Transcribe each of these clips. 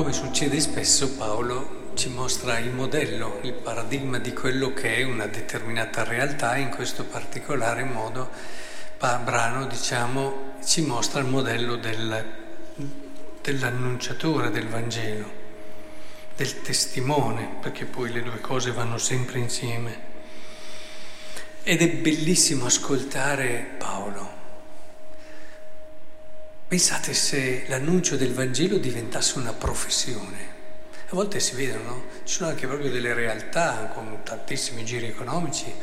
come succede spesso, Paolo ci mostra il modello, il paradigma di quello che è una determinata realtà, in questo particolare modo brano diciamo, ci mostra il modello del, dell'annunciatore del Vangelo, del testimone, perché poi le due cose vanno sempre insieme. Ed è bellissimo ascoltare Paolo. Pensate se l'annuncio del Vangelo diventasse una professione. A volte si vedono, no? Ci sono anche proprio delle realtà con tantissimi giri economici,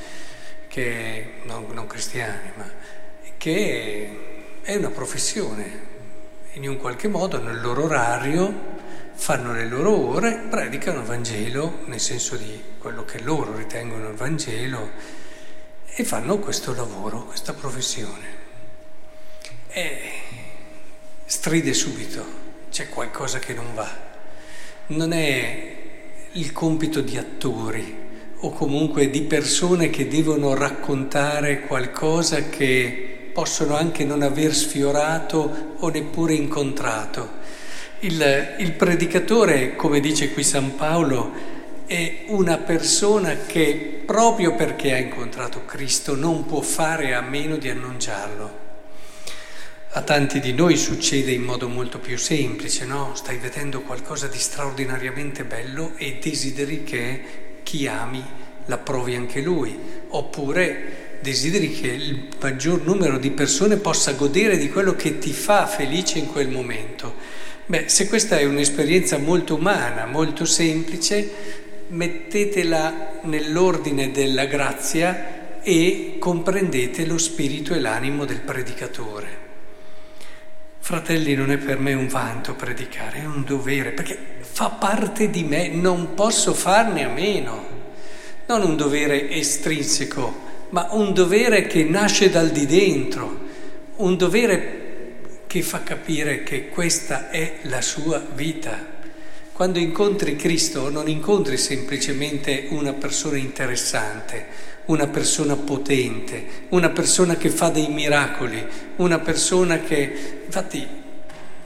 che, non, non cristiani, ma che è una professione. In un qualche modo nel loro orario fanno le loro ore, predicano il Vangelo, nel senso di quello che loro ritengono il Vangelo, e fanno questo lavoro, questa professione. E stride subito, c'è qualcosa che non va. Non è il compito di attori o comunque di persone che devono raccontare qualcosa che possono anche non aver sfiorato o neppure incontrato. Il, il predicatore, come dice qui San Paolo, è una persona che proprio perché ha incontrato Cristo non può fare a meno di annunciarlo. A tanti di noi succede in modo molto più semplice, no? Stai vedendo qualcosa di straordinariamente bello e desideri che chi ami l'approvi anche lui, oppure desideri che il maggior numero di persone possa godere di quello che ti fa felice in quel momento. Beh, se questa è un'esperienza molto umana, molto semplice, mettetela nell'ordine della grazia e comprendete lo spirito e l'animo del predicatore. Fratelli, non è per me un vanto predicare, è un dovere, perché fa parte di me, non posso farne a meno. Non un dovere estrinseco, ma un dovere che nasce dal di dentro, un dovere che fa capire che questa è la sua vita. Quando incontri Cristo non incontri semplicemente una persona interessante, una persona potente, una persona che fa dei miracoli, una persona che... Infatti,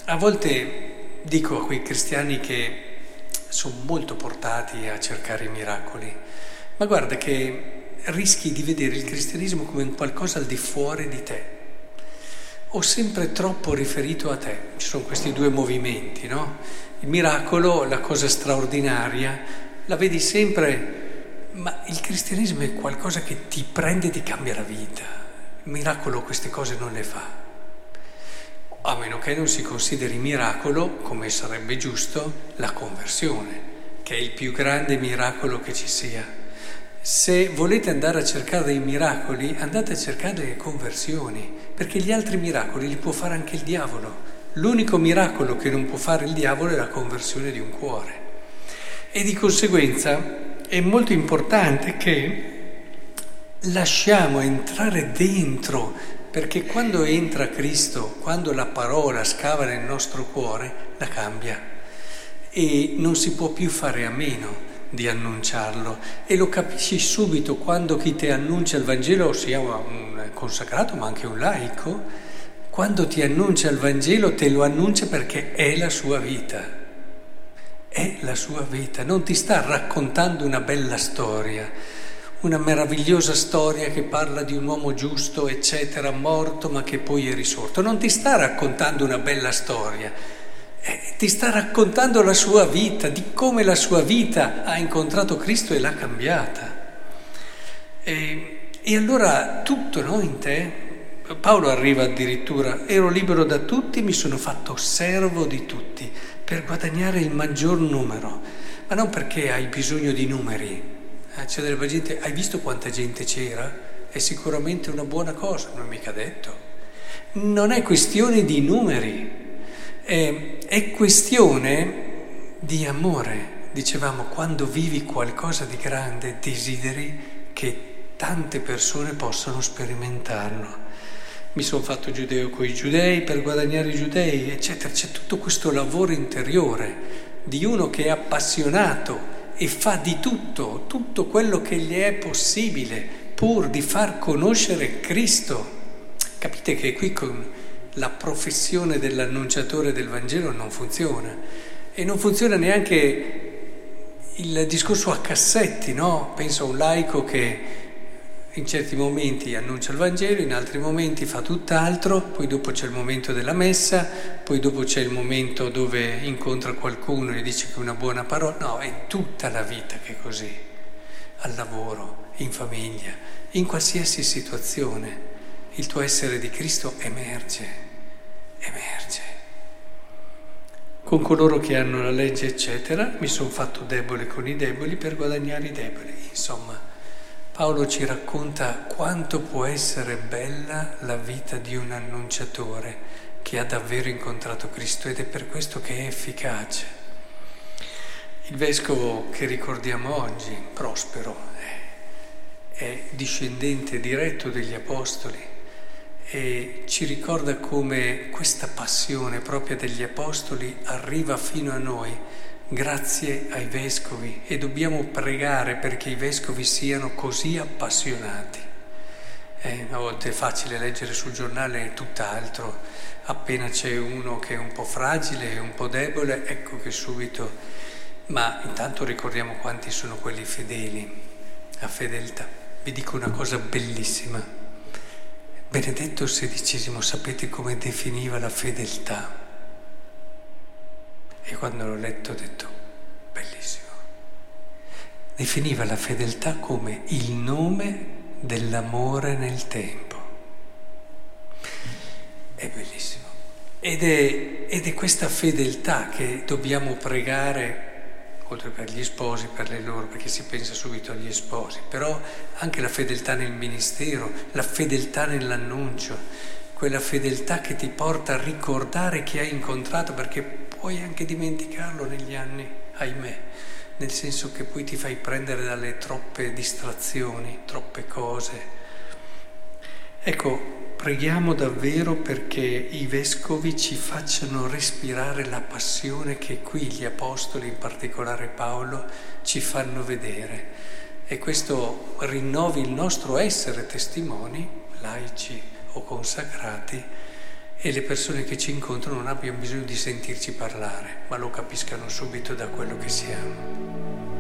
a volte dico a quei cristiani che sono molto portati a cercare i miracoli, ma guarda che rischi di vedere il cristianesimo come qualcosa al di fuori di te o sempre troppo riferito a te. Ci sono questi due movimenti, no? Il miracolo, la cosa straordinaria, la vedi sempre ma il cristianesimo è qualcosa che ti prende e ti cambia la vita. Il miracolo queste cose non le fa. A meno che non si consideri miracolo, come sarebbe giusto, la conversione, che è il più grande miracolo che ci sia. Se volete andare a cercare dei miracoli, andate a cercare le conversioni, perché gli altri miracoli li può fare anche il diavolo. L'unico miracolo che non può fare il diavolo è la conversione di un cuore. E di conseguenza è molto importante che lasciamo entrare dentro, perché quando entra Cristo, quando la parola scava nel nostro cuore, la cambia e non si può più fare a meno di annunciarlo. E lo capisci subito quando chi ti annuncia il Vangelo, sia un consacrato ma anche un laico, quando ti annuncia il Vangelo te lo annuncia perché è la sua vita. È la sua vita, non ti sta raccontando una bella storia, una meravigliosa storia che parla di un uomo giusto, eccetera, morto ma che poi è risorto, non ti sta raccontando una bella storia, ti sta raccontando la sua vita, di come la sua vita ha incontrato Cristo e l'ha cambiata. E, e allora tutto no, in te, Paolo arriva addirittura, ero libero da tutti, mi sono fatto servo di tutti per guadagnare il maggior numero, ma non perché hai bisogno di numeri. Eh, c'è della gente, hai visto quanta gente c'era? È sicuramente una buona cosa, non è mica detto. Non è questione di numeri, è, è questione di amore. Dicevamo, quando vivi qualcosa di grande, desideri che tante persone possano sperimentarlo mi sono fatto giudeo con i giudei per guadagnare i giudei, eccetera. C'è tutto questo lavoro interiore di uno che è appassionato e fa di tutto, tutto quello che gli è possibile pur di far conoscere Cristo. Capite che qui con la professione dell'annunciatore del Vangelo non funziona. E non funziona neanche il discorso a cassetti, no? Penso a un laico che in certi momenti annuncia il Vangelo, in altri momenti fa tutt'altro, poi dopo c'è il momento della messa, poi dopo c'è il momento dove incontra qualcuno e dice che una buona parola. No, è tutta la vita che è così, al lavoro, in famiglia, in qualsiasi situazione. Il tuo essere di Cristo emerge, emerge. Con coloro che hanno la legge, eccetera, mi sono fatto debole con i deboli per guadagnare i deboli. Insomma, Paolo ci racconta quanto può essere bella la vita di un annunciatore che ha davvero incontrato Cristo ed è per questo che è efficace. Il vescovo che ricordiamo oggi, Prospero, è, discendente diretto degli Apostoli e ci ricorda come questa passione propria degli Apostoli arriva fino a noi grazie ai vescovi e dobbiamo pregare perché i vescovi siano così appassionati. Eh, a volte è facile leggere sul giornale tutt'altro, appena c'è uno che è un po' fragile, un po' debole, ecco che subito, ma intanto ricordiamo quanti sono quelli fedeli, a fedeltà. Vi dico una cosa bellissima. Benedetto XVI, sapete come definiva la fedeltà? E quando l'ho letto ho detto, bellissimo. Definiva la fedeltà come il nome dell'amore nel tempo. È bellissimo. Ed è, ed è questa fedeltà che dobbiamo pregare oltre per gli sposi, per le loro, perché si pensa subito agli sposi, però anche la fedeltà nel ministero, la fedeltà nell'annuncio, quella fedeltà che ti porta a ricordare che hai incontrato, perché puoi anche dimenticarlo negli anni, ahimè, nel senso che poi ti fai prendere dalle troppe distrazioni, troppe cose. Ecco, preghiamo davvero perché i vescovi ci facciano respirare la passione che qui gli apostoli, in particolare Paolo, ci fanno vedere. E questo rinnovi il nostro essere testimoni, laici o consacrati, e le persone che ci incontrano non abbiano bisogno di sentirci parlare, ma lo capiscano subito da quello che siamo.